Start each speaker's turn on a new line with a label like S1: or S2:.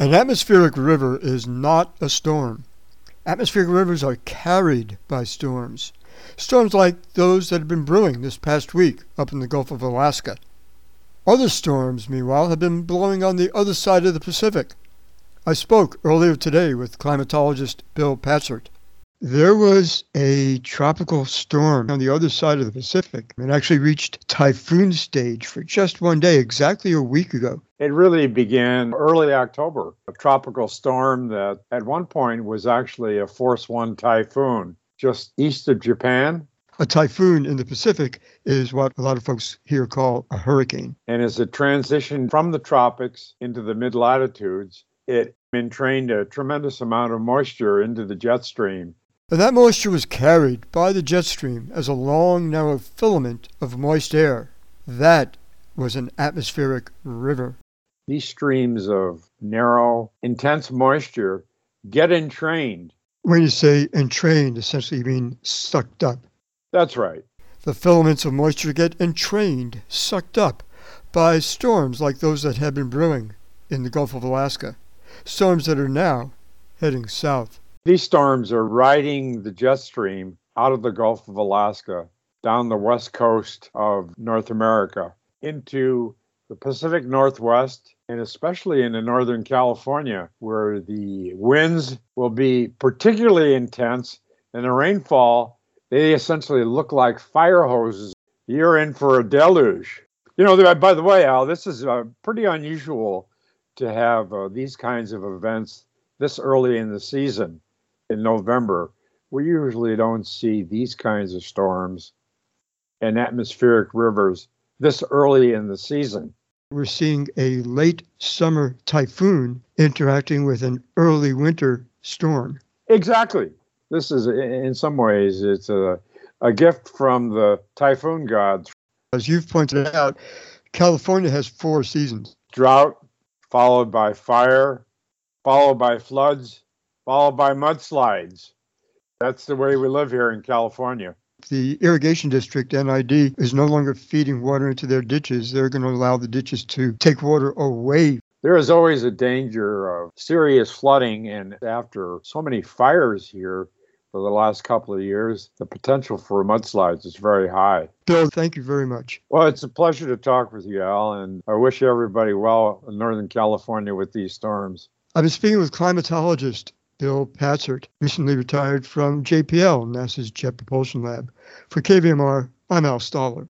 S1: An atmospheric river is not a storm. Atmospheric rivers are carried by storms. Storms like those that have been brewing this past week up in the Gulf of Alaska. Other storms, meanwhile, have been blowing on the other side of the Pacific. I spoke earlier today with climatologist Bill Patzert. There was a tropical storm on the other side of the Pacific. It actually reached typhoon stage for just one day, exactly a week ago.
S2: It really began early October. A tropical storm that at one point was actually a Force 1 typhoon just east of Japan.
S1: A typhoon in the Pacific is what a lot of folks here call a hurricane.
S2: And as it transitioned from the tropics into the mid latitudes, it entrained a tremendous amount of moisture into the jet stream
S1: and that moisture was carried by the jet stream as a long, narrow filament of moist air. That was an atmospheric river.
S2: These streams of narrow, intense moisture get entrained.
S1: When you say entrained, essentially you mean sucked up.
S2: That's right.
S1: The filaments of moisture get entrained, sucked up, by storms like those that have been brewing in the Gulf of Alaska, storms that are now heading south.
S2: These storms are riding the jet stream out of the Gulf of Alaska down the west coast of North America into the Pacific Northwest and especially into Northern California, where the winds will be particularly intense and the rainfall, they essentially look like fire hoses. You're in for a deluge. You know, by the way, Al, this is uh, pretty unusual to have uh, these kinds of events this early in the season in November, we usually don't see these kinds of storms and atmospheric rivers this early in the season.
S1: We're seeing a late summer typhoon interacting with an early winter storm.
S2: Exactly. This is, in some ways, it's a, a gift from the typhoon gods.
S1: As you've pointed out, California has four seasons
S2: drought, followed by fire, followed by floods, followed by mudslides. That's the way we live here in California.
S1: The irrigation district, NID, is no longer feeding water into their ditches. They're going to allow the ditches to take water away.
S2: There is always a danger of serious flooding, and after so many fires here for the last couple of years, the potential for mudslides is very high.
S1: Bill, thank you very much.
S2: Well, it's a pleasure to talk with you, Al, and I wish everybody well in Northern California with these storms.
S1: I've been speaking with climatologist Bill Patzert, recently retired from JPL, NASA's Jet Propulsion Lab. For KVMR, I'm Al Stahler.